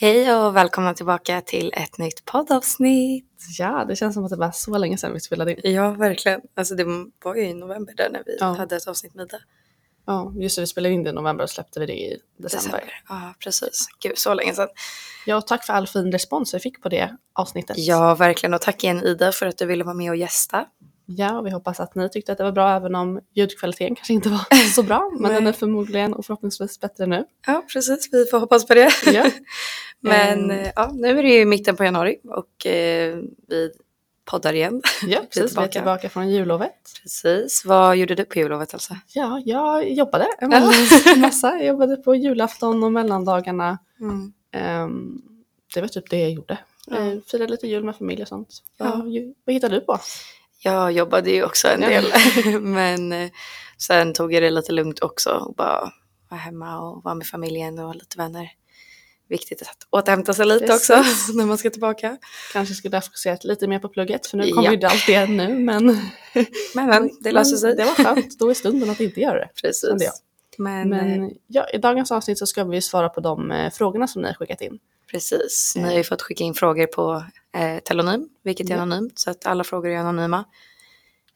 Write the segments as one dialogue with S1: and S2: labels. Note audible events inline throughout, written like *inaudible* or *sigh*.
S1: Hej och välkomna tillbaka till ett nytt poddavsnitt.
S2: Ja, det känns som att det var så länge sedan vi spelade in.
S1: Ja, verkligen. Alltså det var ju i november där när vi
S2: Ja.
S1: hade ett avsnitt med Ida.
S2: Ja, just det, vi spelade in det i november och släppte vi det i december.
S1: December. Ja, precis. Gud, så länge sedan.
S2: Ja, och tack för all fin respons vi fick på det avsnittet.
S1: Ja, verkligen. Och tack igen Ida för att du ville vara med och gästa.
S2: Ja, och vi hoppas att ni tyckte att det var bra även om ljudkvaliteten kanske inte var *laughs* så bra. men den är förmodligen och förhoppningsvis bättre nu.
S1: Ja, precis. Vi får hoppas på det.
S2: Ja. *laughs*
S1: Men eh, ja, nu är det ju mitten på januari och eh, vi poddar igen.
S2: Ja, *laughs* precis. Vi är
S1: tillbaka.
S2: tillbaka från jullovet.
S1: Precis. Vad gjorde du på jullovet Elsa?
S2: Ja, jag jobbade en massa. *laughs* Jag jobbade på julafton och mellandagarna.
S1: Mm.
S2: Ehm, det var typ det jag gjorde. Eh, Firade lite jul med familj och sånt.
S1: Ja.
S2: Vad, vad hittade du på?
S1: Jag jobbade ju också en del. *laughs* Men eh, sen tog jag det lite lugnt också och bara var hemma och var med familjen och lite vänner. Viktigt att återhämta sig lite
S2: Precis.
S1: också *laughs* när man ska tillbaka.
S2: Kanske skulle ha fokuserat lite mer på plugget för nu kommer
S1: Ja.
S2: ju det allt det nu men,
S1: Men, *laughs* men det löser sig.
S2: det var skönt då i stunden att inte göra det. *laughs*
S1: Precis.
S2: kände jag.
S1: Men, eh,
S2: Men ja, i dagens avsnitt så ska vi svara på de eh, frågorna som ni har skickat in.
S1: precis. Ni har ju fått skicka in frågor på eh, telonym, vilket är
S2: Ja.
S1: anonymt. Så att alla frågor är anonyma.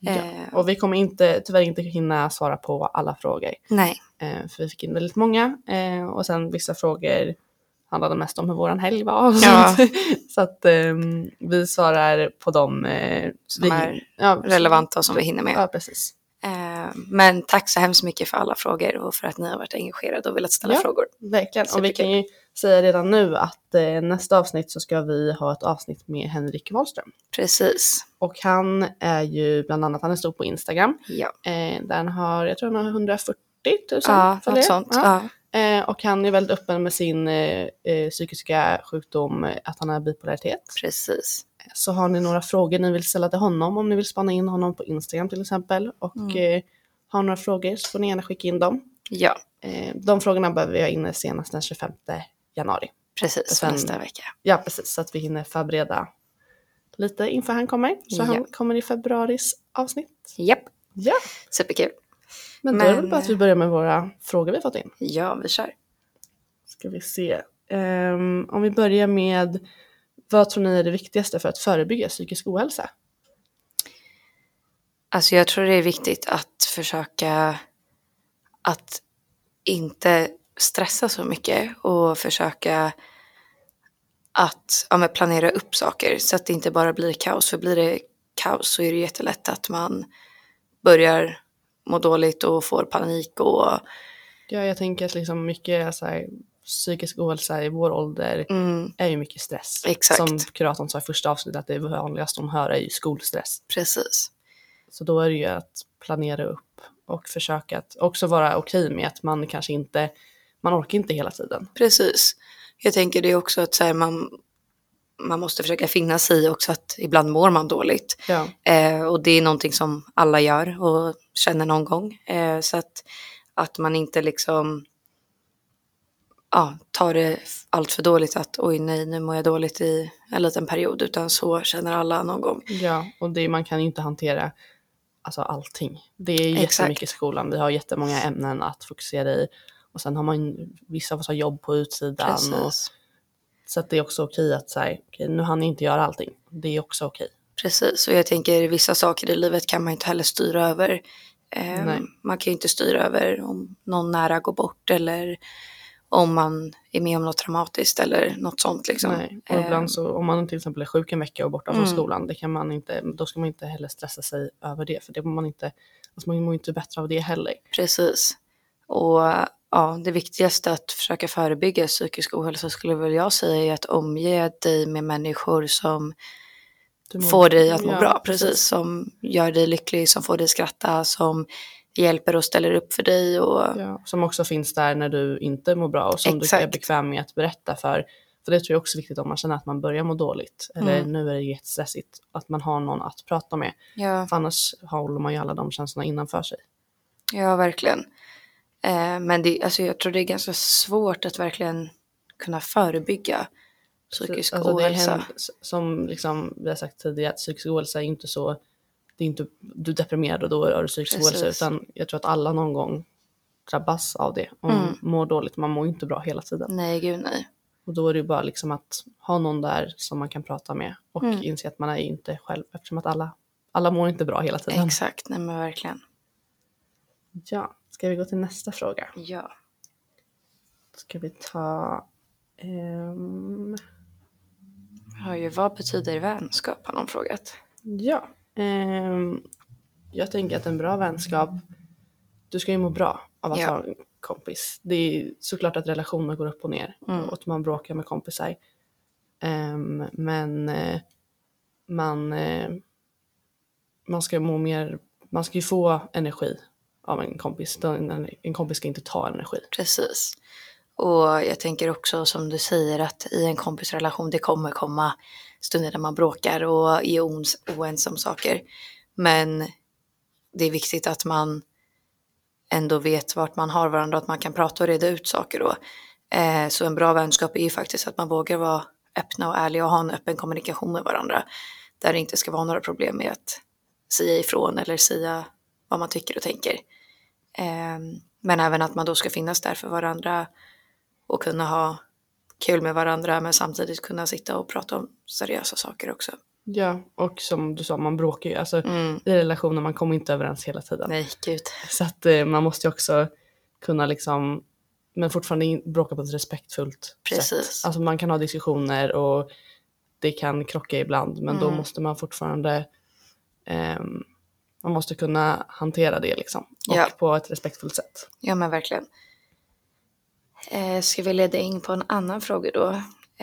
S1: Eh,
S2: Ja. Och vi kommer inte, tyvärr inte hinna svara på alla frågor.
S1: Nej,
S2: Eh, för vi fick in väldigt många eh, och sen vissa frågor handlade mest om hur våran helg var. Och
S1: Ja. *laughs*
S2: så att ehm, vi svarar på de eh,
S1: Som
S2: vi,
S1: är
S2: ja,
S1: relevanta och som vi hinner med.
S2: Ja, precis.
S1: Eh, men tack så hemskt mycket för alla frågor och för att ni har varit engagerade och velat ställa
S2: Ja.
S1: frågor.
S2: Verkligen. Och vi kan ju säga redan nu att eh, nästa avsnitt så ska vi ha ett avsnitt med Henrik Wahlström.
S1: Precis.
S2: Och han är ju bland annat, han är stor på Instagram.
S1: Ja,
S2: där han har, jag tror han har 140 000
S1: ja
S2: följare.
S1: något sånt.
S2: Ja. Eh, och han är väldigt öppen med sin eh, eh, psykiska sjukdom, eh, att han har bipolaritet.
S1: Precis.
S2: Så har ni några frågor ni vill ställa till honom, om ni vill spana in honom på Instagram till exempel. Och
S1: Mm.
S2: eh, har några frågor så får ni gärna skicka in dem.
S1: Ja,
S2: Eh, de frågorna behöver vi ha inne senast den 25 januari.
S1: precis.
S2: Sen-
S1: nästa vecka.
S2: Ja, precis. Så att vi hinner förbereda lite inför han kommer. Så
S1: Ja.
S2: han kommer i februaris avsnitt.
S1: Japp,
S2: Ja,
S1: superkul.
S2: Men då är det
S1: Men-
S2: väl bara att vi börjar med våra frågor vi fått in.
S1: Ja, vi kör.
S2: Ska vi se. Ehm, om vi börjar med vad tror ni är det viktigaste för att förebygga psykisk ohälsa?
S1: Alltså jag tror det är viktigt att försöka att inte stressa så mycket och försöka att ja, men planera upp saker så att det inte bara blir kaos. För blir det kaos så är det jättelätt att man börjar må dåligt och får panik och
S2: Ja, jag tänker att liksom mycket så här, psykisk ohälsa i vår ålder
S1: mm,
S2: är ju mycket stress.
S1: Exakt.
S2: Som kuratorn sa i första avsnittet att det vanligaste de hör är ju skolstress.
S1: precis.
S2: Så då är det ju att planera upp och försöka att också vara okej med att man kanske inte, man orkar inte hela tiden.
S1: Precis. Jag tänker det också att så här, man, man måste försöka finna sig i också att ibland mår man dåligt.
S2: Ja,
S1: Eh, och det är någonting som alla gör och känner någon gång. Eh, så att, att man inte liksom ja, tar det allt för dåligt att oj nej nu mår jag dåligt i en liten period utan så känner alla någon gång.
S2: ja och det, man kan ju inte hantera alltså allting. Det är
S1: Exakt.
S2: jättemycket i skolan, vi har jättemånga ämnen att fokusera i. Och sen har man, vissa av oss har jobb på utsidan. Och, så att det är också okej att säga, okej nu hann jag inte göra allting. Det är också okej.
S1: Precis, och jag tänker vissa saker i livet kan man inte heller styra över. Eh, man kan ju inte styra över om någon nära går bort eller om man är med om något traumatiskt eller något sånt liksom.
S2: Nej. Och
S1: Eh,
S2: ibland så om man till exempel är sjuk en vecka och borta från
S1: Mm.
S2: skolan, det kan man inte, då ska man inte heller stressa sig över det. För det man inte, alltså man mår inte bättre av det heller.
S1: Precis. Och ja, det viktigaste att försöka förebygga psykisk ohälsa skulle väl jag säga är att omge dig med människor som
S2: Du mår-
S1: får dig att må
S2: Ja,
S1: bra. Precis, som gör dig lycklig, som får dig skratta, som hjälper och ställer upp för dig. Och,
S2: Ja, som också finns där när du inte mår bra och som du är
S1: Exakt.
S2: bekväm med att berätta för. För det tror jag också är viktigt om man känner att man börjar må dåligt. Eller
S1: Mm.
S2: nu är det jättestressigt. Att man har någon att prata med.
S1: ja,
S2: För annars håller man ju alla de känslorna innanför sig.
S1: ja, verkligen. Eh, men det, alltså, jag tror det är ganska svårt att verkligen kunna förebygga psykisk
S2: Alltså, det är
S1: ohälsa.
S2: som liksom vi har sagt tidigare, att psykisk ohälsa är inte så, det är inte du är deprimerad och då har du psykisk
S1: Precis.
S2: ohälsa utan jag tror att alla någon gång drabbas av det och
S1: Mm.
S2: mår dåligt. Man mår inte bra hela tiden.
S1: Nej, gud nej.
S2: Och då är det ju bara liksom att ha någon där som man kan prata med och
S1: Mm.
S2: inse att man är inte själv eftersom att alla, alla mår inte bra hela tiden.
S1: Exakt, nej men verkligen.
S2: Ja, ska vi gå till nästa fråga?
S1: Ja.
S2: Ska vi ta... ehm,
S1: Har ju, vad betyder vänskap har någon frågat.
S2: ja. ehm, jag tänker att en bra vänskap, du ska ju må bra av att
S1: Ja.
S2: ha en kompis. Det är såklart att relationer går upp och ner
S1: Mm.
S2: och att man bråkar med kompisar. Ehm, men eh, man, eh, man ska må mer, man ska ju få energi av en kompis. En, en kompis ska inte ta energi.
S1: Precis. Och jag tänker också som du säger att i en kompisrelation det kommer komma stunder där man bråkar och är oense om saker. Men det är viktigt att man ändå vet vart man har varandra och att man kan prata och reda ut saker då. Eh, så en bra vänskap är ju faktiskt att man vågar vara öppna och ärliga och ha en öppen kommunikation med varandra. Där det inte ska vara några problem med att säga ifrån eller säga vad man tycker och tänker. Eh, men även att man då ska finnas där för varandra och kunna ha kul med varandra men samtidigt kunna sitta och prata om seriösa saker också.
S2: Ja, och som du sa, man bråkar ju. Alltså,
S1: Mm.
S2: I relationer, man kommer inte överens hela tiden.
S1: Nej, gud.
S2: Så att eh, man måste ju också kunna liksom, men fortfarande bråka på ett respektfullt
S1: Precis.
S2: sätt. Alltså man kan ha diskussioner och det kan krocka ibland, men då
S1: Mm.
S2: måste man fortfarande, ehm, man måste kunna hantera det liksom. Och
S1: Ja.
S2: på ett respektfullt sätt.
S1: Ja men verkligen. Eh, ska vi leda in på en annan fråga då?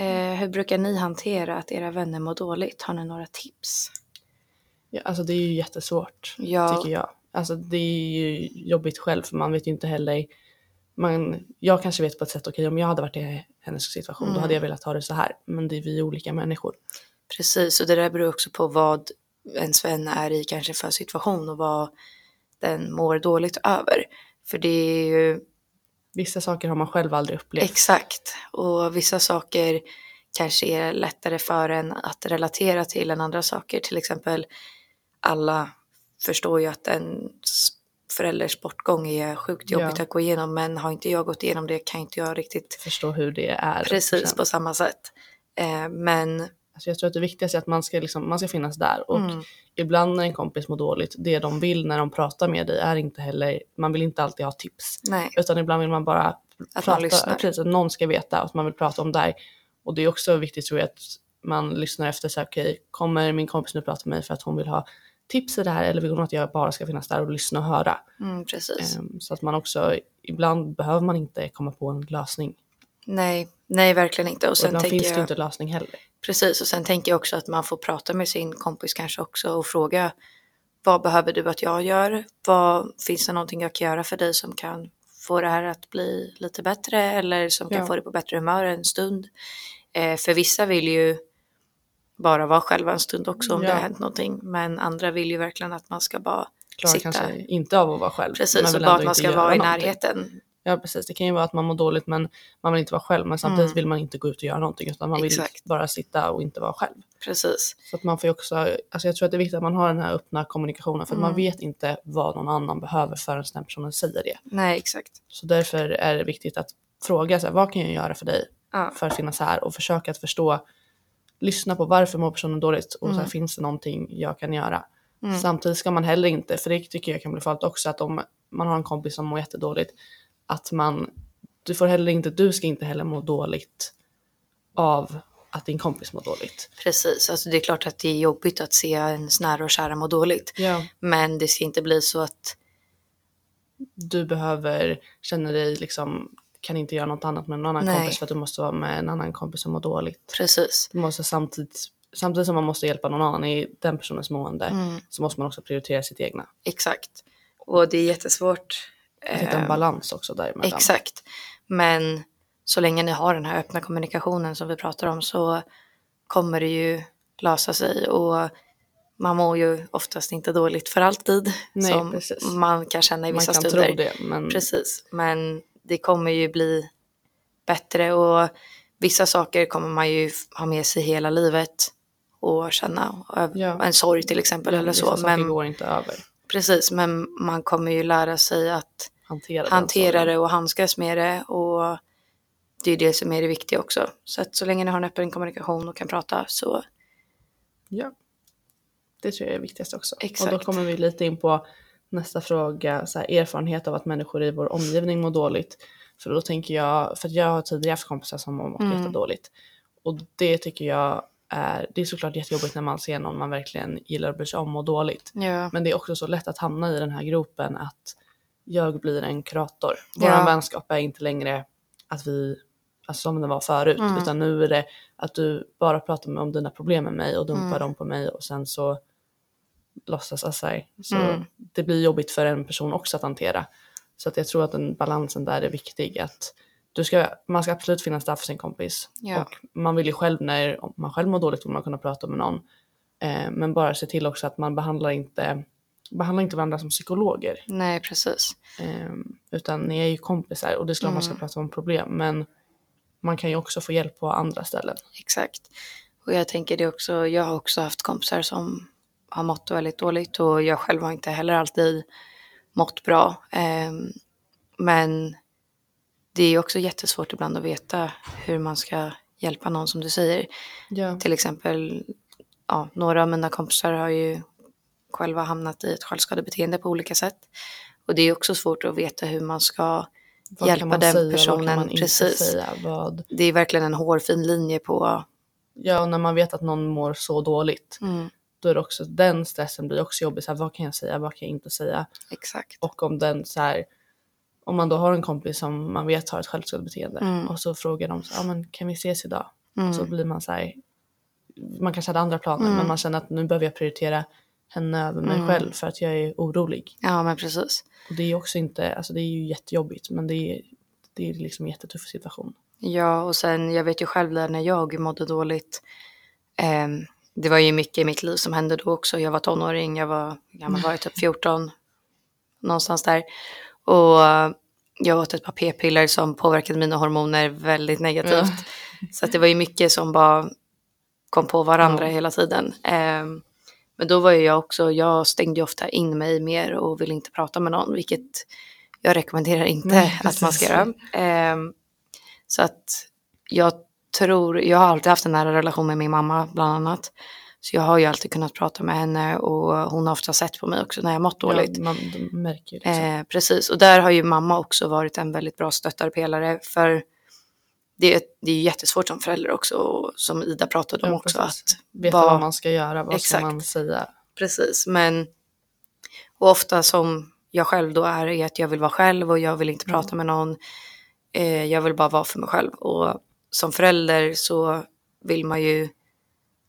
S1: Eh, hur brukar ni hantera att era vänner mår dåligt? Har ni några tips?
S2: Ja, alltså det är ju jättesvårt,
S1: Ja,
S2: tycker jag. Alltså det är ju jobbigt själv, för man vet ju inte heller, man, jag kanske vet på ett sätt, okej om jag hade varit i hennes situation, då
S1: Mm.
S2: hade jag velat ha det så här. Men det är vi olika människor.
S1: precis. Och det där beror också på vad ens vän är i kanske för situation och vad den mår dåligt över. För det är ju
S2: Vissa saker har man själv aldrig upplevt.
S1: Exakt. Och vissa saker kanske är lättare för en att relatera till än andra saker. Till exempel alla förstår ju att en förälders bortgång är sjukt jobbigt
S2: Ja.
S1: att gå igenom. Men har inte jag gått igenom det kan inte jag riktigt
S2: Förstå hur det är.
S1: precis på samma sätt. Eh, men
S2: Alltså jag tror att det viktigaste är att man ska, liksom, man ska finnas där. Och
S1: mm,
S2: ibland när en kompis mår dåligt, det de vill när de pratar med dig är inte heller, man vill inte alltid ha tips.
S1: nej,
S2: Utan ibland vill man bara
S1: att
S2: prata,
S1: man lyssnar.
S2: precis, att någon ska veta att man vill prata om det här. Och det är också viktigt tror jag att man lyssnar efter så här, okej, kommer min kompis nu prata med mig för att hon vill ha tips i det här eller vill hon att jag bara ska finnas där och lyssna och höra?
S1: Mm, precis.
S2: Ehm, så att man också, ibland behöver man inte komma på en lösning.
S1: Nej, nej verkligen inte. Och
S2: Och
S1: sen
S2: ibland
S1: tänker
S2: finns det
S1: jag...
S2: ju inte lösning heller.
S1: Precis, och sen tänker jag också att man får prata med sin kompis kanske också och fråga vad behöver du att jag gör? Vad, finns det någonting jag kan göra för dig som kan få det här att bli lite bättre eller som kan
S2: Ja.
S1: få dig på bättre humör en stund? Eh, för vissa vill ju bara vara själva en stund också om det
S2: Ja.
S1: har hänt någonting, men andra vill ju verkligen att man ska bara
S2: Klara
S1: sitta.
S2: kanske inte av att vara själv.
S1: Precis, och bara att man ska vara i närheten.
S2: Ja precis, det kan ju vara att man mår dåligt men man vill inte vara själv. Men samtidigt
S1: Mm.
S2: vill man inte gå ut och göra någonting utan man vill
S1: Exakt.
S2: bara sitta och inte vara själv.
S1: Precis,
S2: Så att man får ju också, alltså jag tror att det är viktigt att man har den här öppna kommunikationen för att man
S1: Mm.
S2: vet inte vad någon annan behöver förrän den personen säger det.
S1: nej exakt.
S2: Så därför är det viktigt att fråga så här, vad kan jag göra för dig
S1: Ja,
S2: för att finnas här och försöka att förstå, lyssna på varför mår personen dåligt och så här,
S1: Mm.
S2: finns det någonting jag kan göra.
S1: Mm.
S2: Samtidigt ska man heller inte, för det tycker jag kan bli farligt också, att om man har en kompis som mår jättedåligt, att man, du får heller inte, du ska inte heller må dåligt av att din kompis mår dåligt.
S1: precis. Alltså det är klart att det är jobbigt att se ens nära och kära må dåligt.
S2: Ja.
S1: Men det ska inte bli så att,
S2: Du behöver, känner dig liksom, kan inte göra något annat med en annan
S1: Nej.
S2: kompis för att du måste vara med en annan kompis som mår dåligt.
S1: precis.
S2: Du måste samtidigt, samtidigt som man måste hjälpa någon annan i den personens mående
S1: Mm,
S2: så måste man också prioritera sitt egna.
S1: exakt. Och det är jättesvårt.
S2: Att hitta en
S1: eh,
S2: balans också däremellan.
S1: Exakt. Men så länge ni har den här öppna kommunikationen som vi pratar om så kommer det ju lösa sig och man mår ju oftast inte dåligt för alltid
S2: Nej,
S1: som
S2: precis.
S1: man kan känna i
S2: Man
S1: vissa
S2: kan
S1: stunder.
S2: tro det men
S1: Precis, men det kommer ju bli bättre och vissa saker kommer man ju ha med sig hela livet och känna
S2: Ja.
S1: en sorg till exempel eller
S2: vissa
S1: så. Men,
S2: går inte över.
S1: precis, men man kommer ju lära sig att
S2: Hantera,
S1: hantera det och handskas med det och det är det som är det viktiga också. Så att så länge ni har en öppen kommunikation och kan prata så
S2: Ja. Det tror jag är viktigast också. Och
S1: Exakt.
S2: då kommer vi lite in på nästa fråga, så här, erfarenhet av att människor i vår omgivning mår dåligt. För då tänker jag, för jag har tidigare haft kompisar som har mått
S1: Mm.
S2: jättedåligt. Och det tycker jag är, det är såklart jättejobbigt när man ser någon man verkligen gillar och bryr sig om må dåligt.
S1: ja.
S2: Men det är också så lätt att hamna i den här gropen att jag blir en kurator. Vår
S1: Ja.
S2: vänskap är inte längre att vi, alltså som det var förut,
S1: Mm.
S2: utan nu är det att du bara pratar med om dina problem med mig och dumpar
S1: Mm.
S2: dem på mig och sen så låtsas alltså, så
S1: Mm.
S2: det blir jobbigt för en person också att hantera. Så att jag tror att den balansen där är viktig. Att du ska, man ska absolut finnas där för sin kompis.
S1: Ja.
S2: Och man vill ju själv när man själv mår dåligt vill man kunna prata med någon. Eh, men bara se till också att man behandlar inte, behandlar inte varandra som psykologer.
S1: Nej, precis.
S2: Eh, utan ni är ju kompisar och det är klart man ska
S1: Mm.
S2: prata om problem. Men man kan ju också få hjälp på andra ställen.
S1: Exakt. Och jag tänker det också, jag har också haft kompisar som har mått väldigt dåligt och jag själv har inte heller alltid mått bra. Ehm, men det är också jättesvårt ibland att veta hur man ska hjälpa någon som du säger.
S2: Ja.
S1: Till exempel, ja, några av mina kompisar har ju själva hamnat i ett självskadebeteende på olika sätt. Och det är också svårt att veta hur man ska,
S2: Vad
S1: hjälpa
S2: man
S1: den
S2: säga,
S1: personen, precis.
S2: säga? Vad...
S1: det är verkligen en hårfin linje på,
S2: Ja, och när man vet att någon mår så dåligt,
S1: mm,
S2: då är det också, den stressen blir också jobbig. Så här, vad kan jag säga, vad kan jag inte säga?
S1: exakt.
S2: Och om den så här, om man då har en kompis som man vet har ett självskadebeteende
S1: Mm.
S2: och så frågar de så, ah, men kan vi ses idag?
S1: Mm.
S2: Så blir man så här, man kanske hade andra planer
S1: Mm.
S2: men man känner att nu behöver jag prioritera henne över mig
S1: Mm.
S2: själv för att jag är orolig.
S1: Ja, men precis.
S2: Och det är också inte, alltså det är ju jättejobbigt men det är, det är liksom en jättetuff situation.
S1: Ja, och sen jag vet ju själv där när jag mådde dåligt. ehm, det var ju mycket i mitt liv som hände då också. Jag var tonåring, jag var gammal var jag, typ 14. Någonstans där. Och eh, jag åt ett par p-piller som påverkade mina hormoner väldigt negativt. Så att det var ju mycket som bara kom på varandra
S2: Ja.
S1: hela tiden. Ehm, men då var ju jag också, jag stängde ofta in mig mer och ville inte prata med någon, vilket jag rekommenderar inte
S2: Nej,
S1: att man ska göra. Ehm, så att jag tror, jag har alltid haft en nära relation med min mamma bland annat. Så jag har ju alltid kunnat prata med henne och hon har ofta sett på mig också när jag mått dåligt.
S2: Ja, man märker liksom.
S1: Eh, precis, och där har ju mamma också varit en väldigt bra stöttarpelare för det, är- det är ju jättesvårt som förälder också, och som Ida pratade om
S2: Ja,
S1: också. Att
S2: Veta
S1: vad-
S2: vad man ska göra, vad
S1: Exakt.
S2: ska man säga.
S1: Precis, men och ofta som jag själv då är, är att jag vill vara själv och jag vill inte
S2: Mm.
S1: prata med någon. Eh, jag vill bara vara för mig själv och som förälder så vill man ju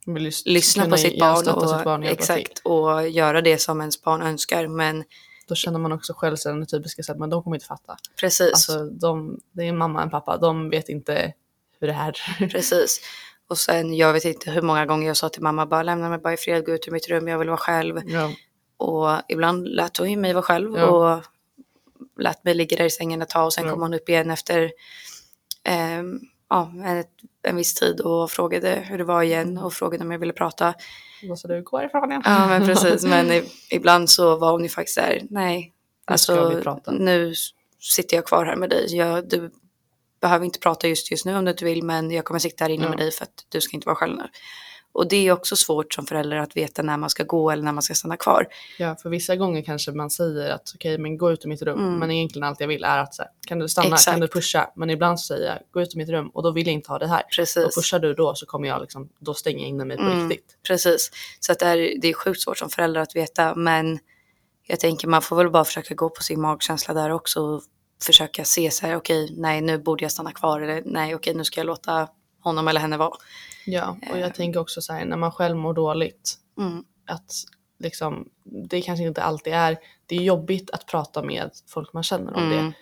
S2: vill
S1: lyssna på sitt barn och,
S2: sitt barn
S1: exakt, och göra det som ens barn önskar. Men
S2: Då känner man också själv sig den typiska så att men de kommer inte fatta.
S1: precis,
S2: Alltså de, det är en mamma och en pappa, de vet inte hur det här... *laughs*
S1: Precis. Och sen, jag vet inte hur många gånger jag sa till mamma, bara lämna mig bara i fred, gå ut ur mitt rum, jag vill vara själv.
S2: ja,
S1: Och ibland lät hon ju mig vara själv
S2: Ja.
S1: och lät mig ligga där i sängen ett tag och sen
S2: Ja.
S1: kom hon upp igen efter ehm, ja, en, en viss tid och frågade hur det var igen och frågade om jag ville prata.
S2: då sa du gå ifrån igen.
S1: Ja men precis, men i, *laughs* ibland så var hon ju faktiskt där, nej, alltså nu sitter jag kvar här med dig. Jag, du behöver inte prata just just nu om du inte vill, men jag kommer sitta här inne
S2: Ja.
S1: med dig för att du ska inte vara själv nu. Och det är också svårt som förälder att veta när man ska gå eller när man ska stanna kvar.
S2: Ja, för vissa gånger kanske man säger att okej, men gå ut ur mitt rum.
S1: Mm.
S2: Men egentligen allt jag vill är att så här, kan du stanna,
S1: Exakt.
S2: kan du pusha? Men ibland säger jag gå ut ur mitt rum och då vill jag inte ha det här. Och
S1: Precis.
S2: pushar du då så kommer jag liksom, då stänger jag in mig på
S1: Mm.
S2: riktigt.
S1: Precis. Så att det, är, det är sjukt svårt som förälder att veta. Men jag tänker man får väl bara försöka gå på sin magkänsla där också. Och försöka se så här, okej, nej nu borde jag stanna kvar. Eller nej, okej nu ska jag låta honom eller henne vara.
S2: Ja, och jag
S1: Eh.
S2: tänker också så här, när man själv mår dåligt,
S1: Mm.
S2: att liksom, det kanske inte alltid är, det är jobbigt att prata med folk man känner om
S1: Mm.
S2: det.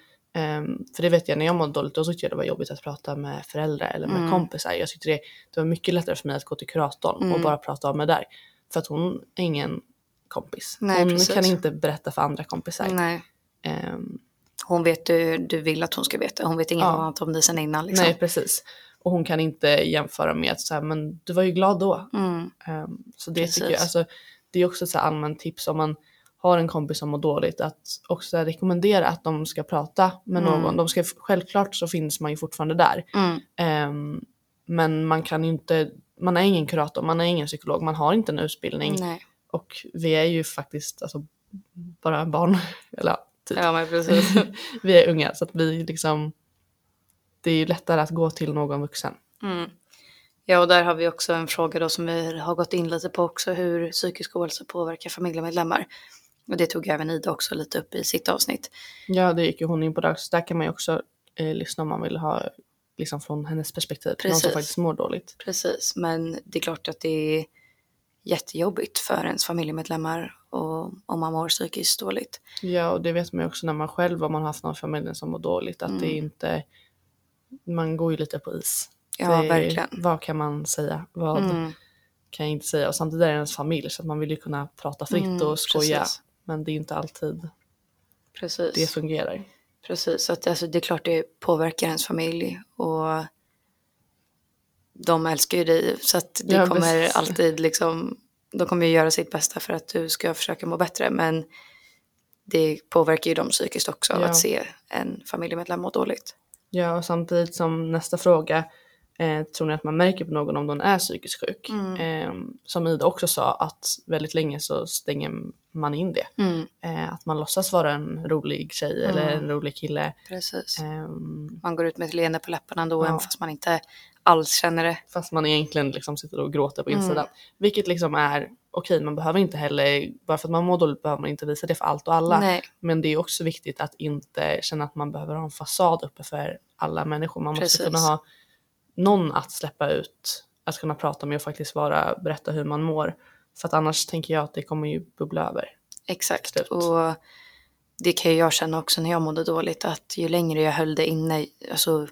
S2: Ehm, för det vet jag när jag mådde dåligt, då tyckte jag det var jobbigt att prata med föräldrar eller med
S1: Mm.
S2: kompisar. Jag tyckte det, det var mycket lättare för mig att gå till kuratorn och
S1: Mm.
S2: bara prata om det där. För att hon är ingen kompis.
S1: Nej,
S2: hon
S1: precis.
S2: kan inte berätta för andra kompisar.
S1: Nej.
S2: Ehm,
S1: Hon vet du, du vill att hon ska veta. Hon vet inget
S2: Ja.
S1: annat om dig sen innan. Liksom.
S2: Nej, precis. Och hon kan inte jämföra med att så här, men du var ju glad då.
S1: Mm.
S2: Ehm, så det tycker jag,
S1: Precis.
S2: alltså, det är också ett allmänt tips om man har en kompis som mår dåligt att också rekommendera att de ska prata med
S1: Mm.
S2: någon. De ska, självklart så finns man ju fortfarande där.
S1: Mm.
S2: Ehm, men man kan ju inte, man är ingen kurator, man är ingen psykolog, man har inte en utbildning.
S1: Nej.
S2: Och vi är ju faktiskt alltså, bara barn. *laughs* Eller typ.
S1: Ja men precis. *laughs*
S2: vi är unga så att vi liksom, det är ju lättare att gå till någon vuxen.
S1: Mm. Ja och där har vi också en fråga då som vi har gått in lite på också hur psykisk ohälsa påverkar familjemedlemmar. Och det tog även Ida också lite upp i sitt avsnitt.
S2: Ja, det gick ju hon in på där, så där kan man ju också eh, lyssna om man vill ha liksom från hennes perspektiv. Någon som
S1: Precis.
S2: faktiskt mår dåligt.
S1: Precis, men det är klart att det är jättejobbigt för ens familjemedlemmar och om man mår psykiskt dåligt.
S2: Ja, och det vet man ju också när man själv, om man har haft någon i familjen som mår dåligt, att det är inte, man går ju lite på is.
S1: Ja,
S2: det,
S1: verkligen.
S2: Vad kan man säga? Vad
S1: Mm.
S2: kan jag inte säga? Och samtidigt är det ens familj så att man vill ju kunna prata fritt
S1: Mm,
S2: och skoja.
S1: precis.
S2: Men det är inte alltid
S1: Precis.
S2: det fungerar.
S1: Precis, så att, alltså, det är klart det påverkar ens familj och de älskar ju dig så att det
S2: Ja,
S1: kommer
S2: precis.
S1: alltid liksom, de kommer ju göra sitt bästa för att du ska försöka må bättre men det påverkar ju dem psykiskt också
S2: Ja.
S1: att se en familjemedlem må dåligt.
S2: Ja, och samtidigt som nästa fråga, eh, tror ni att man märker på någon om de är psykiskt sjuk?
S1: Mm.
S2: Eh, som Ida också sa, att väldigt länge så stänger man in det.
S1: Mm,
S2: Eh, att man låtsas vara en rolig tjej eller
S1: Mm.
S2: en rolig kille.
S1: precis.
S2: Ehm,
S1: Man går ut med ett leende på läpparna då
S2: Ja.
S1: även fast man inte alls känner det.
S2: fast man egentligen liksom sitter och gråter på
S1: Mm.
S2: insidan. Vilket liksom är okej, man behöver inte heller, bara för att man mår dåligt behöver man inte visa det för allt och alla.
S1: Nej,
S2: Men det är också viktigt att inte känna att man behöver ha en fasad uppe för alla människor. Man måste
S1: Precis.
S2: kunna ha någon att släppa ut, att kunna prata med och faktiskt vara, berätta hur man mår. För att annars tänker jag att det kommer ju bubbla över.
S1: exakt.
S2: Slut.
S1: Och det kan ju jag känna också när jag mådde dåligt att ju längre jag höll det inne, alltså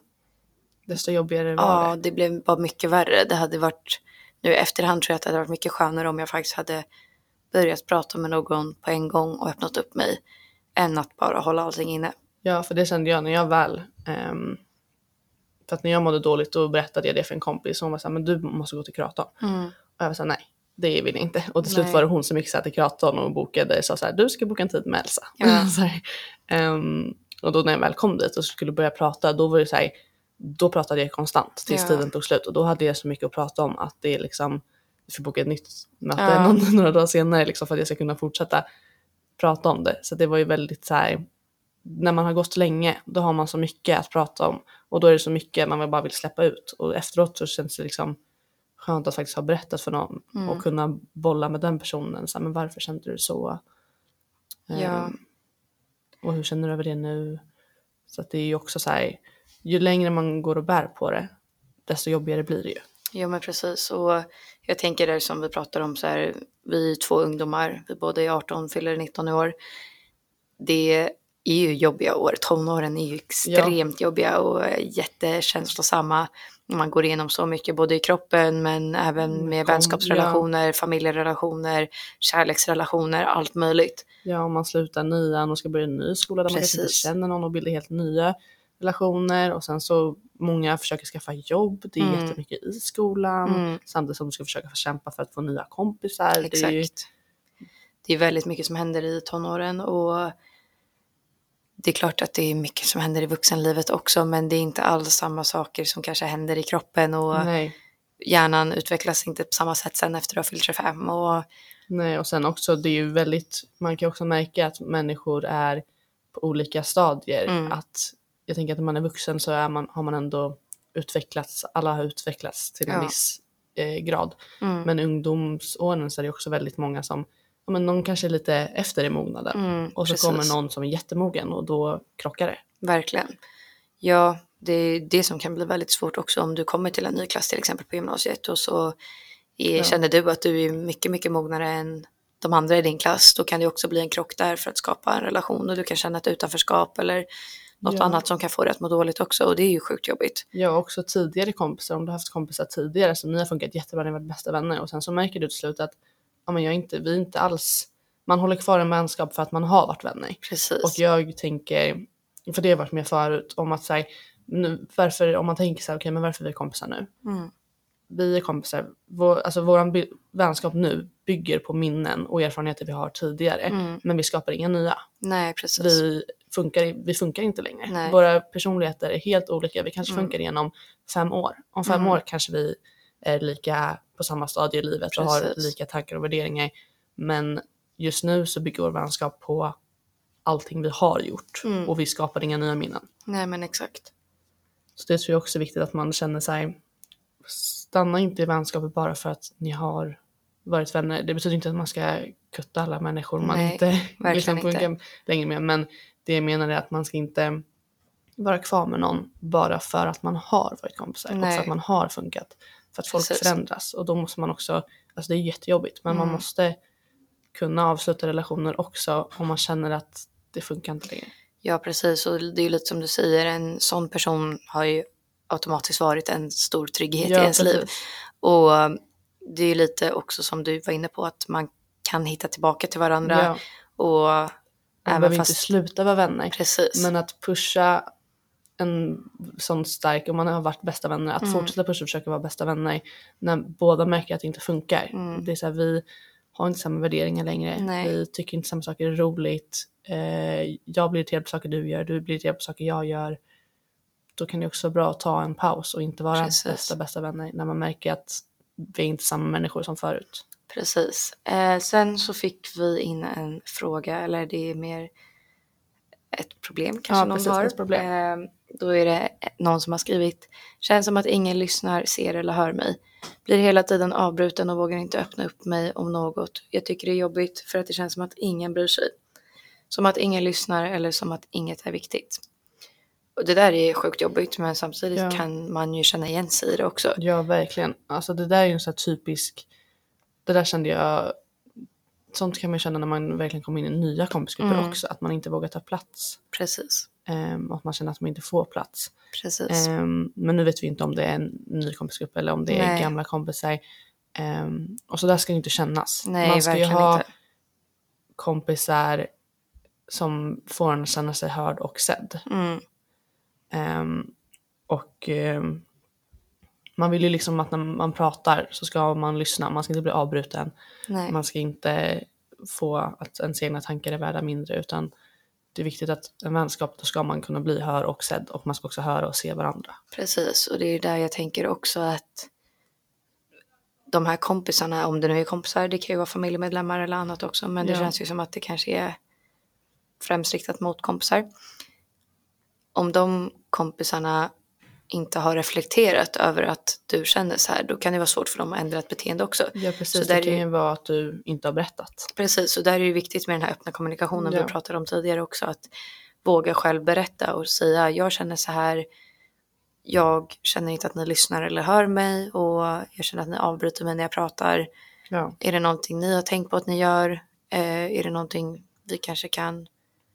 S2: Desto jobbigare var
S1: Ja,
S2: det.
S1: det blev bara mycket värre. Det hade varit, nu i efterhand tror jag att det hade varit mycket skönare om jag faktiskt hade börjat prata med någon på en gång och öppnat upp mig än att bara hålla allting inne.
S2: Ja, för det kände jag när jag väl... ehm, för att när jag mådde dåligt då berättade jag det för en kompis och hon var såhär, men du måste gå till kuratorn. Och jag var såhär, nej, det vill jag inte. Och till slut
S1: Nej.
S2: var det hon som gick så till kuratorn och bokade, sa såhär, du ska boka en tid med Elsa.
S1: Ja. *laughs*
S2: ehm, och då när jag väl kom dit och skulle börja prata, då var det så här, då pratade jag konstant tills
S1: Ja.
S2: tiden tog slut. Och då hade jag så mycket att prata om att det är liksom, vi får boka ett nytt möte
S1: Ja.
S2: någon, *laughs* några dagar senare liksom, för att jag ska kunna fortsätta prata om det. Så det var ju väldigt så här, när man har gått länge, då har man så mycket att prata om. Och då är det så mycket man bara vill släppa ut. Och efteråt så känns det liksom skönt att faktiskt ha berättat för någon
S1: Mm.
S2: och kunna bolla med den personen. Så här, men varför kände du så?
S1: Ja.
S2: Ehm, och hur känner du över det nu? Så att det är ju också så här, ju längre man går och bär på det, desto jobbigare blir det ju.
S1: Jo men precis och jag tänker det som vi pratar om så här, vi är två ungdomar, vi båda är 18, fyller 19 i år. Det är ju jobbiga år, tonåren är ju extremt jobbiga och jättekänslosamma. Man går igenom så mycket både i kroppen men även
S2: Mm,
S1: med
S2: kom-
S1: vänskapsrelationer, familjerelationer, kärleksrelationer, allt möjligt.
S2: Ja, om man slutar nian och ska börja en ny skola där man kanske inte
S1: Precis.
S2: känner någon och bildar helt nya relationer och sen så många försöker skaffa jobb, det är
S1: Mm.
S2: jättemycket i skolan
S1: Mm.
S2: samtidigt som du ska försöka kämpa för att få nya kompisar. Det är ju,
S1: Exakt. Det är väldigt mycket som händer i tonåren och det är klart att det är mycket som händer i vuxenlivet också men det är inte alls samma saker som kanske händer i kroppen och
S2: nej,
S1: hjärnan utvecklas inte på samma sätt sen efter att ha fyllt 25 och
S2: nej, och sen också det är ju väldigt, man kan också märka att människor är på olika stadier.
S1: Mm.
S2: Att jag tänker att när man är vuxen så är man, har man ändå utvecklats, alla har utvecklats till en
S1: Ja.
S2: viss eh, grad.
S1: mm,
S2: Men ungdomsåren så är det också väldigt många som, ja men någon kanske är lite efter i mognaden.
S1: mm,
S2: Och så
S1: precis.
S2: kommer någon som är jättemogen och då krockar det.
S1: Verkligen. Ja, det är det som kan bli väldigt svårt också om du kommer till en ny klass till exempel på gymnasiet och så är,
S2: Ja.
S1: känner du att du är mycket, mycket mognare än de andra i din klass. Då kan det också bli en krock där för att skapa en relation och du kan känna ett utanförskap eller något
S2: Ja.
S1: annat som kan få dig att må dåligt också och det är ju sjukt jobbigt.
S2: Har också tidigare kompisar, om du har haft kompisar tidigare som ni har funkat jättebra, ni har varit bästa vänner och sen så märker du till slut att ja, men jag inte, vi är inte alls, man håller kvar en vänskap för att man har varit vänner.
S1: Precis.
S2: Och jag tänker, för det har varit med förut, om att säga, nu, varför, om man tänker så här, okej men varför är vi kompisar nu?
S1: Mm.
S2: vi är kompisar, vår, alltså vår vänskap nu bygger på minnen och erfarenheter vi har tidigare.
S1: Mm.
S2: Men vi skapar inga nya.
S1: Nej, precis.
S2: Vi funkar, vi funkar inte längre.
S1: Nej.
S2: Våra personligheter är helt olika. Vi kanske
S1: Mm.
S2: funkar igenom fem år. Om fem
S1: Mm.
S2: år kanske vi är lika på samma stadie i livet och har
S1: Precis.
S2: lika tankar och värderingar. Men just nu så bygger vår vänskap på allting vi har gjort
S1: Mm.
S2: och vi skapar inga nya minnen.
S1: Nej, men exakt.
S2: Så det tror jag också är viktigt att man känner sig, stanna inte i vänskapet bara för att ni har varit vänner. Det betyder inte att man ska kutta alla människor man
S1: Nej,
S2: inte *laughs*
S1: verkligen
S2: liksom
S1: inte.
S2: längre med. Men det jag menar är att man ska inte vara kvar med någon bara för att man har varit kompisar och
S1: Nej.
S2: för att man har funkat. För att folk
S1: Precis.
S2: förändras och då måste man också, alltså det är jättejobbigt men man
S1: Mm.
S2: måste kunna avsluta relationer också om man känner att det funkar inte längre.
S1: Ja, precis. Och det är ju lite som du säger, en sån person har ju automatiskt varit en stor trygghet i ens liv.
S2: precis.
S1: Och um, det är ju lite också som du var inne på, att man kan hitta tillbaka till varandra.
S2: Ja,
S1: Och
S2: man
S1: även
S2: behöver
S1: fast...
S2: inte sluta vara vänner.
S1: Precis.
S2: Men att pusha en sån stark, om man har varit bästa vänner, att
S1: Mm.
S2: fortsätta pusha och försöka vara bästa vänner när båda märker att det inte funkar.
S1: Mm.
S2: Det är så här, vi har inte samma värderingar längre.
S1: Nej.
S2: Vi tycker inte samma saker är roligt. Eh, jag blir irriterad på saker du gör, du blir irriterad på saker jag gör. Då kan det också vara bra att ta en paus och inte vara
S1: Precis.
S2: bästa bästa vänner när man märker att vi är inte samma människor som förut.
S1: Precis. Eh, sen så fick vi in en fråga, eller det är mer ett problem kanske
S2: Ja,
S1: någon
S2: precis,
S1: har.
S2: ett problem.
S1: Eh, då är det någon som har skrivit, känns som att ingen lyssnar, ser eller hör mig. Blir hela tiden avbruten och vågar inte öppna upp mig om något. Jag tycker det är jobbigt för att det känns som att ingen bryr sig. Som att ingen lyssnar eller som att inget är viktigt. Och det där är sjukt jobbigt men samtidigt
S2: Ja.
S1: kan man ju känna igen sig i det också.
S2: Ja, verkligen. Alltså det där är ju en sån här typisk, det där kände jag, sånt kan man känna när man verkligen kommer in i nya kompisgrupper
S1: Mm.
S2: också, att man inte vågar ta plats.
S1: Precis.
S2: Um, och att man känner att man inte får plats.
S1: Precis.
S2: Ehm, men nu vet vi inte om det är en ny kompisgrupp eller om det är
S1: Nej.
S2: gamla kompisar. Ehm, och så där ska det inte kännas.
S1: Nej,
S2: man ska ju ha
S1: inte.
S2: kompisar som får en att känna sig hörd och sedd.
S1: Mm.
S2: Och ehm, man vill ju liksom att när man pratar så ska man lyssna, man ska inte bli avbruten.
S1: Nej.
S2: Man ska inte få att ens egna tankar är värda mindre utan det är viktigt att en vänskap, då ska man kunna bli hör och sedd och man ska också höra och se varandra.
S1: Precis, och det är där jag tänker också att de här kompisarna, om det nu är kompisar, det kan ju vara familjemedlemmar eller annat också, men det
S2: Ja.
S1: känns ju som att det kanske är främst riktat mot kompisar. Om de kompisarna inte har reflekterat över att du känner så här, då kan det vara svårt för dem att ändra ett beteende också.
S2: Ja
S1: Så
S2: precis,
S1: där
S2: det kan
S1: ju
S2: vara att du inte har berättat.
S1: Precis, och där är det viktigt med den här öppna kommunikationen
S2: Ja.
S1: vi pratade om tidigare också, att våga själv berätta och säga jag känner så här, jag känner inte att ni lyssnar eller hör mig och jag känner att ni avbryter mig när jag pratar.
S2: Ja,
S1: Är det någonting ni har tänkt på att ni gör? Eh, är det någonting vi kanske kan?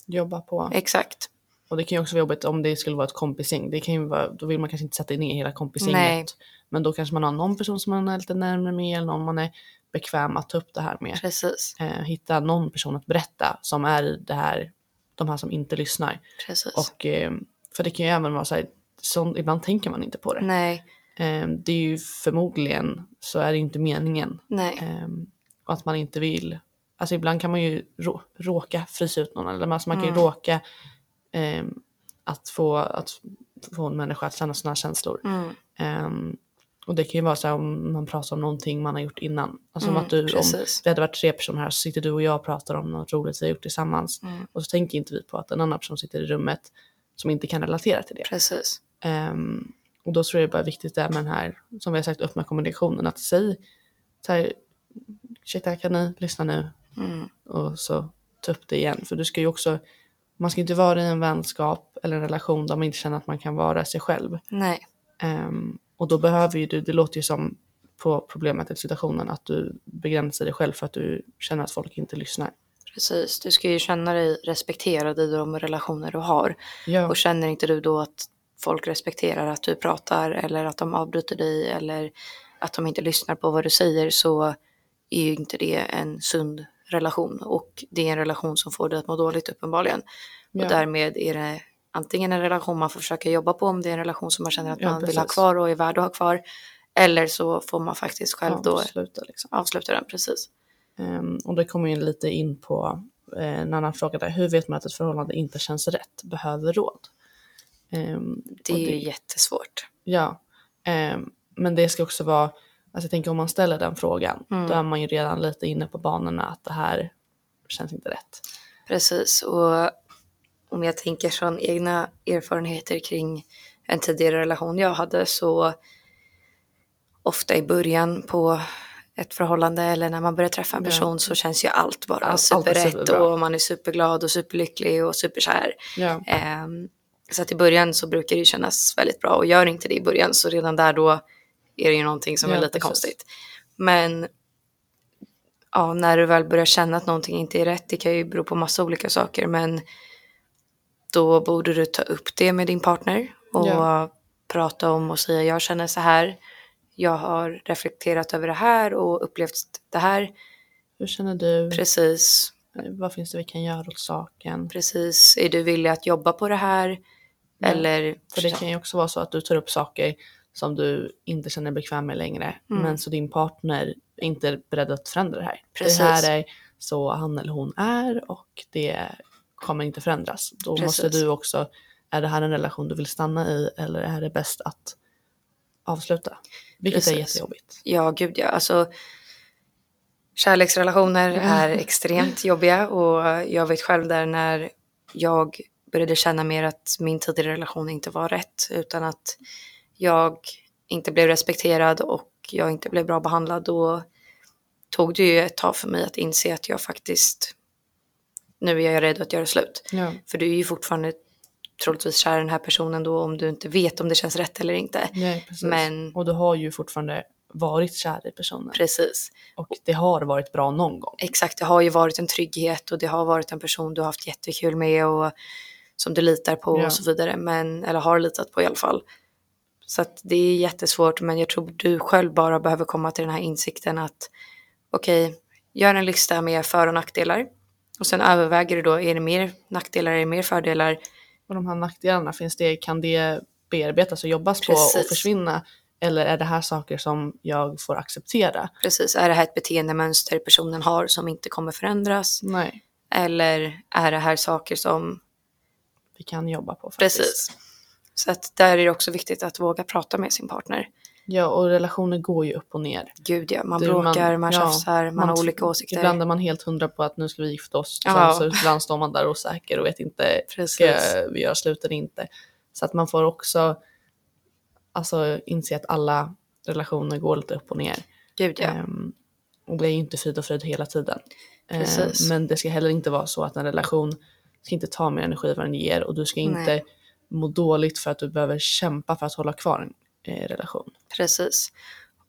S2: jobba på.
S1: Exakt.
S2: Och det kan ju också vara jobbigt om det skulle vara ett kompisgäng. Det kan ju vara, då vill man kanske inte sätta ner hela kompisgänget.
S1: Nej.
S2: Men då kanske man har någon person som man är lite närmare med eller någon man är bekväm att ta upp det här med.
S1: Precis.
S2: Eh, hitta någon person att berätta som är det här, de här som inte lyssnar.
S1: Precis.
S2: Och, eh, för det kan ju även vara så här, så, ibland tänker man inte på det.
S1: Nej,
S2: Eh, det är ju förmodligen så är det inte meningen.
S1: nej,
S2: Ehm, och att man inte vill. Alltså ibland kan man ju rå, råka frysa ut någon. Eller alltså man kan ju
S1: Mm.
S2: råka ehm, att, få, att få en människa att känna sådana känslor.
S1: mm,
S2: Ehm, och det kan ju vara så här om man pratar om någonting man har gjort innan. Alltså
S1: Mm,
S2: att du, om vi hade varit tre personer här så sitter du och jag och pratar om något roligt vi har gjort tillsammans.
S1: Mm.
S2: Och så tänker inte vi på att en annan person sitter i rummet som inte kan relatera till det.
S1: precis.
S2: Ehm, och då tror jag det är bara viktigt där med den här, som vi har sagt, öppna kommunikationen. Att säga så här, ursäkta kan ni lyssna nu?
S1: Mm,
S2: Och så ta upp det igen. För du ska ju också, man ska inte vara i en vänskap eller en relation där man inte känner att man kan vara sig själv.
S1: nej,
S2: Ehm, och då behöver ju du, det låter ju som på problemet eller situationen, att du begränsar dig själv för att du känner att folk inte lyssnar.
S1: precis. Du ska ju känna dig respekterad i de relationer du har.
S2: Ja,
S1: Och känner inte du då att folk respekterar att du pratar eller att de avbryter dig eller att de inte lyssnar på vad du säger så är ju inte det en sund relation och det är en relation som får dig att må dåligt uppenbarligen.
S2: ja,
S1: Och därmed är det antingen en relation man får försöka jobba på om det är en relation som man känner att
S2: Ja,
S1: man vill ha
S2: precis.
S1: kvar och är värd att ha kvar Eller så får man faktiskt själv då
S2: Avsluta liksom.
S1: avsluta den precis.
S2: Ehm, och det kommer ju lite in på eh, en annan fråga där. Hur vet man att ett förhållande inte känns rätt? Behöver råd? Ehm,
S1: Det är ju jättesvårt.
S2: Ja, ehm, men det ska också vara, alltså jag tänker om man ställer den frågan,
S1: Mm.
S2: då är man ju redan lite inne på banorna att det här känns inte rätt.
S1: Precis, och om jag tänker från egna erfarenheter kring en tidigare relation jag hade så ofta i början på ett förhållande eller när man börjar träffa en
S2: Ja.
S1: person så känns ju allt bara
S2: Allt- allt
S1: superrätt
S2: superbra.
S1: och man är superglad och superlycklig och superkär.
S2: Ja,
S1: Ehm, så att i början så brukar det kännas väldigt bra och gör inte det i början så redan där då är det ju någonting som
S2: Ja,
S1: är lite
S2: precis.
S1: konstigt. Men ja, när du väl börjar känna att någonting inte är rätt, det kan ju bero på massa olika saker, men då borde du ta upp det med din partner och
S2: Ja.
S1: prata om och säga jag känner så här, jag har reflekterat över det här och upplevt det här.
S2: hur känner du?
S1: Precis,
S2: Vad finns det vi kan göra åt saken?
S1: precis. Är du villig att jobba på det här?
S2: Ja,
S1: Eller
S2: För det kan ju också vara så att du tar upp saker som du inte känner dig bekväm med längre,
S1: Mm.
S2: men så din partner är inte beredd att förändra det här.
S1: Precis.
S2: Det här är så han eller hon är och det kommer inte förändras. Då måste
S1: Precis.
S2: du också, är det här en relation du vill stanna i eller är det bäst att avsluta? Vilket är
S1: Precis.
S2: jättejobbigt.
S1: Ja, gud ja. Alltså, kärleksrelationer är extremt jobbiga och jag vet själv där när jag började känna mer att min tidigare relation inte var rätt utan att jag inte blev respekterad och jag inte blev bra behandlad då tog det ju ett tag för mig att inse att jag faktiskt nu är jag redo att göra slut.
S2: Ja.
S1: För du är ju fortfarande troligtvis kär i den här personen då om du inte vet om det känns rätt eller inte.
S2: Nej.
S1: Men
S2: Och du har ju fortfarande varit kär i personen
S1: precis.
S2: och det har varit bra någon gång.
S1: Exakt, det har ju varit en trygghet och det har varit en person du har haft jättekul med och som du litar på
S2: Ja.
S1: och så vidare. Men, eller har litat på i alla fall. Så det är jättesvårt men jag tror du själv bara behöver komma till den här insikten att okej, gör en lista med för och nackdelar. Och sen överväger du då, är det mer nackdelar, är det mer fördelar?
S2: Och de här nackdelarna, finns det, kan det bearbetas och jobbas på
S1: Precis.
S2: och försvinna? Eller är det här saker som jag får acceptera?
S1: Precis, är det här ett beteendemönster personen har som inte kommer förändras?
S2: Nej,
S1: Eller är det här saker som
S2: vi kan jobba på faktiskt.
S1: Precis. Så att där är det också viktigt att våga prata med sin partner.
S2: Ja, och relationer går ju upp och ner.
S1: Gud ja, man
S2: Du,
S1: bråkar, man,
S2: ja,
S1: tjafsar, man, har
S2: t-
S1: olika åsikter.
S2: Ibland är man helt hundra på att nu ska vi gifta oss.
S1: Ja.
S2: Sen så ibland står man där osäker och vet inte,
S1: Precis.
S2: ska vi göra slut eller inte? Så att man får också alltså, inse att alla relationer går lite upp och ner.
S1: Gud ja.
S2: Ehm, och det är ju inte frid och fröjd hela tiden. Ehm,
S1: Precis.
S2: men det ska heller inte vara så att en relation ska inte ta mer energi än vad den ger och du ska inte
S1: Nej.
S2: Må dåligt för att du behöver kämpa för att hålla kvar en eh, relation.
S1: Precis.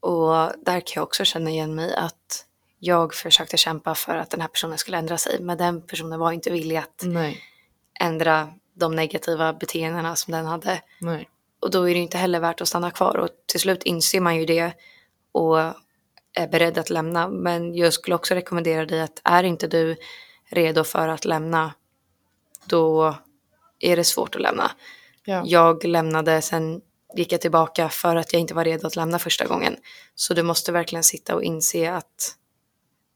S1: Och där kan jag också känna igen mig att jag försökte kämpa för att den här personen skulle ändra sig. Men den personen var inte villig att
S2: Nej,
S1: ändra de negativa beteendena som den hade.
S2: nej,
S1: Och då är det inte heller värt att stanna kvar. Och till slut inser man ju det och är beredd att lämna. Men jag skulle också rekommendera dig att är inte du redo för att lämna, då är det svårt att lämna.
S2: ja,
S1: Jag lämnade, sen gick jag tillbaka för att jag inte var redo att lämna första gången. Så du måste verkligen sitta och inse att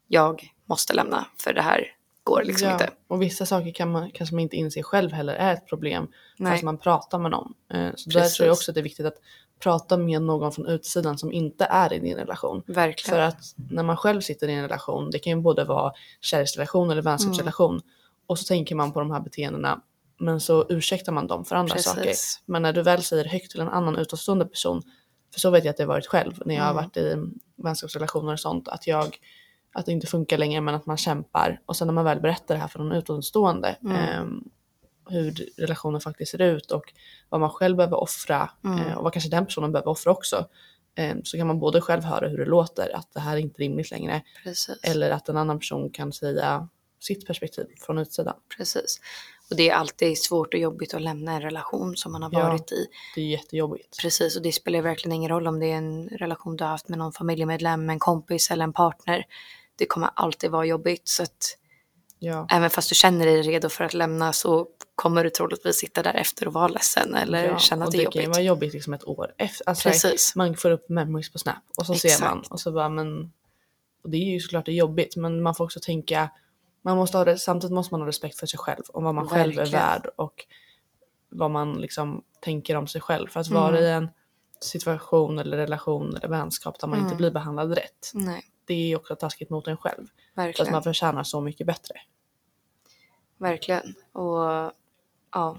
S1: jag måste lämna, för det här går liksom
S2: ja.
S1: inte.
S2: Och vissa saker kan man kanske man inte inse själv heller är ett problem
S1: Nej.
S2: fast man pratar med någon. Eh, Så där tror jag också att det är viktigt att prata med någon från utsidan som inte är i din relation.
S1: Verkligen.
S2: För att när man själv sitter i en relation, det kan ju både vara kärleksrelation eller vänskapsrelation,
S1: Mm.
S2: och så tänker man på de här beteendena, men så ursäktar man dem för andra
S1: Precis.
S2: saker. Men när du väl säger högt till en annan utomstående person, för så vet jag att det har varit själv när jag har
S1: Mm.
S2: varit i vänskapsrelationer och sånt, att jag att det inte funkar längre men att man kämpar. Och sen när man väl berättar det här för någon utomstående,
S1: Mm.
S2: ehm, hur relationen faktiskt ser ut och vad man själv behöver offra
S1: Mm.
S2: eh, och vad kanske den personen behöver offra också. Eh, så kan man både själv höra hur det låter, att det här är inte rimligt längre,
S1: Precis.
S2: eller att en annan person kan säga sitt perspektiv från utsidan.
S1: Precis. Och det är alltid svårt och jobbigt att lämna en relation som man har
S2: Ja.
S1: varit i.
S2: Det är jättejobbigt.
S1: Precis, och det spelar verkligen ingen roll om det är en relation du har haft med någon familjemedlem, en kompis eller en partner. Det kommer alltid vara jobbigt. Så att
S2: Ja.
S1: även fast du känner dig redo för att lämna så kommer du troligtvis sitta där efter och vara ledsen eller
S2: ja.
S1: känna att det är
S2: det kan ju
S1: jobbigt.
S2: vara jobbigt liksom ett år efter. Alltså,
S1: Precis.
S2: man får upp memories på Snap och så ser man
S1: Exakt.
S2: och så bara men och det är ju såklart det är jobbigt men man får också tänka man måste ha det, samtidigt måste man ha respekt för sig själv och vad man själv är
S1: Verkligen.
S2: värd och vad man liksom tänker om sig själv för att vara
S1: Mm.
S2: i en situation eller relation eller vänskap där man inte
S1: Mm.
S2: blir behandlad rätt.
S1: Nej,
S2: Det är också taskigt mot en själv för att
S1: verkligen.
S2: man förtjänar så mycket bättre.
S1: Verkligen. Och ja,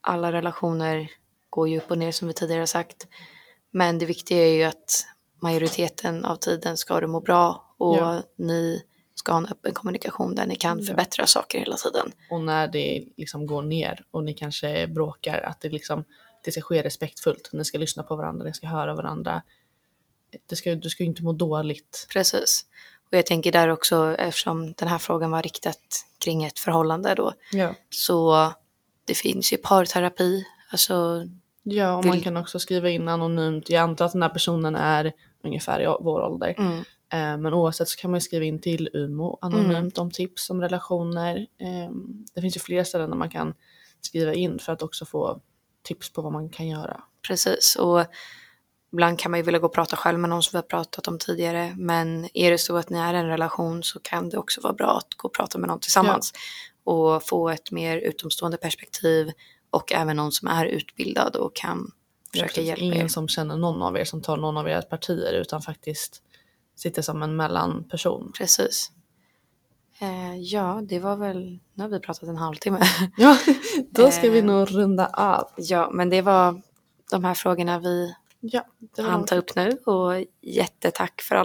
S1: alla relationer går ju upp och ner som vi tidigare har sagt. Men det viktiga är ju att majoriteten av tiden ska du må bra och
S2: Ja.
S1: ni ska ha en öppen kommunikation där ni kan förbättra saker hela tiden.
S2: Och när det liksom går ner och ni kanske bråkar, att det liksom det ska ske respektfullt. Ni ska lyssna på varandra, ni ska höra varandra. Det ska, du ska ju inte må dåligt.
S1: Precis. Och jag tänker där också, eftersom den här frågan var riktat kring ett förhållande då,
S2: Ja.
S1: så det finns ju parterapi. Alltså,
S2: Ja, och man
S1: Vill-
S2: kan också skriva in anonymt. Jag antar att den här personen är ungefär i vår ålder.
S1: mm,
S2: Men oavsett så kan man skriva in till UMO anonymt om tips om relationer. Eh, Det finns ju flera ställen där man kan skriva in för att också få tips på vad man kan göra.
S1: precis. Och ibland kan man ju vilja gå och prata själv med någon som vi har pratat om tidigare. Men är det så att ni är i en relation så kan det också vara bra att gå och prata med någon tillsammans. Och få ett mer utomstående perspektiv. Och även någon som är utbildad och kan försöka hjälpa
S2: ingen
S1: er.
S2: som känner någon av er som tar någon av era partier utan faktiskt sitter som en mellanperson.
S1: Precis. Eh, ja, det var väl... Nu har vi pratat en halvtimme. *laughs*
S2: Ja, då ska vi
S1: Eh.
S2: nog runda av.
S1: ja, men det var de här frågorna vi
S2: Ja,
S1: hann ta upp nu. Och jättetack för alla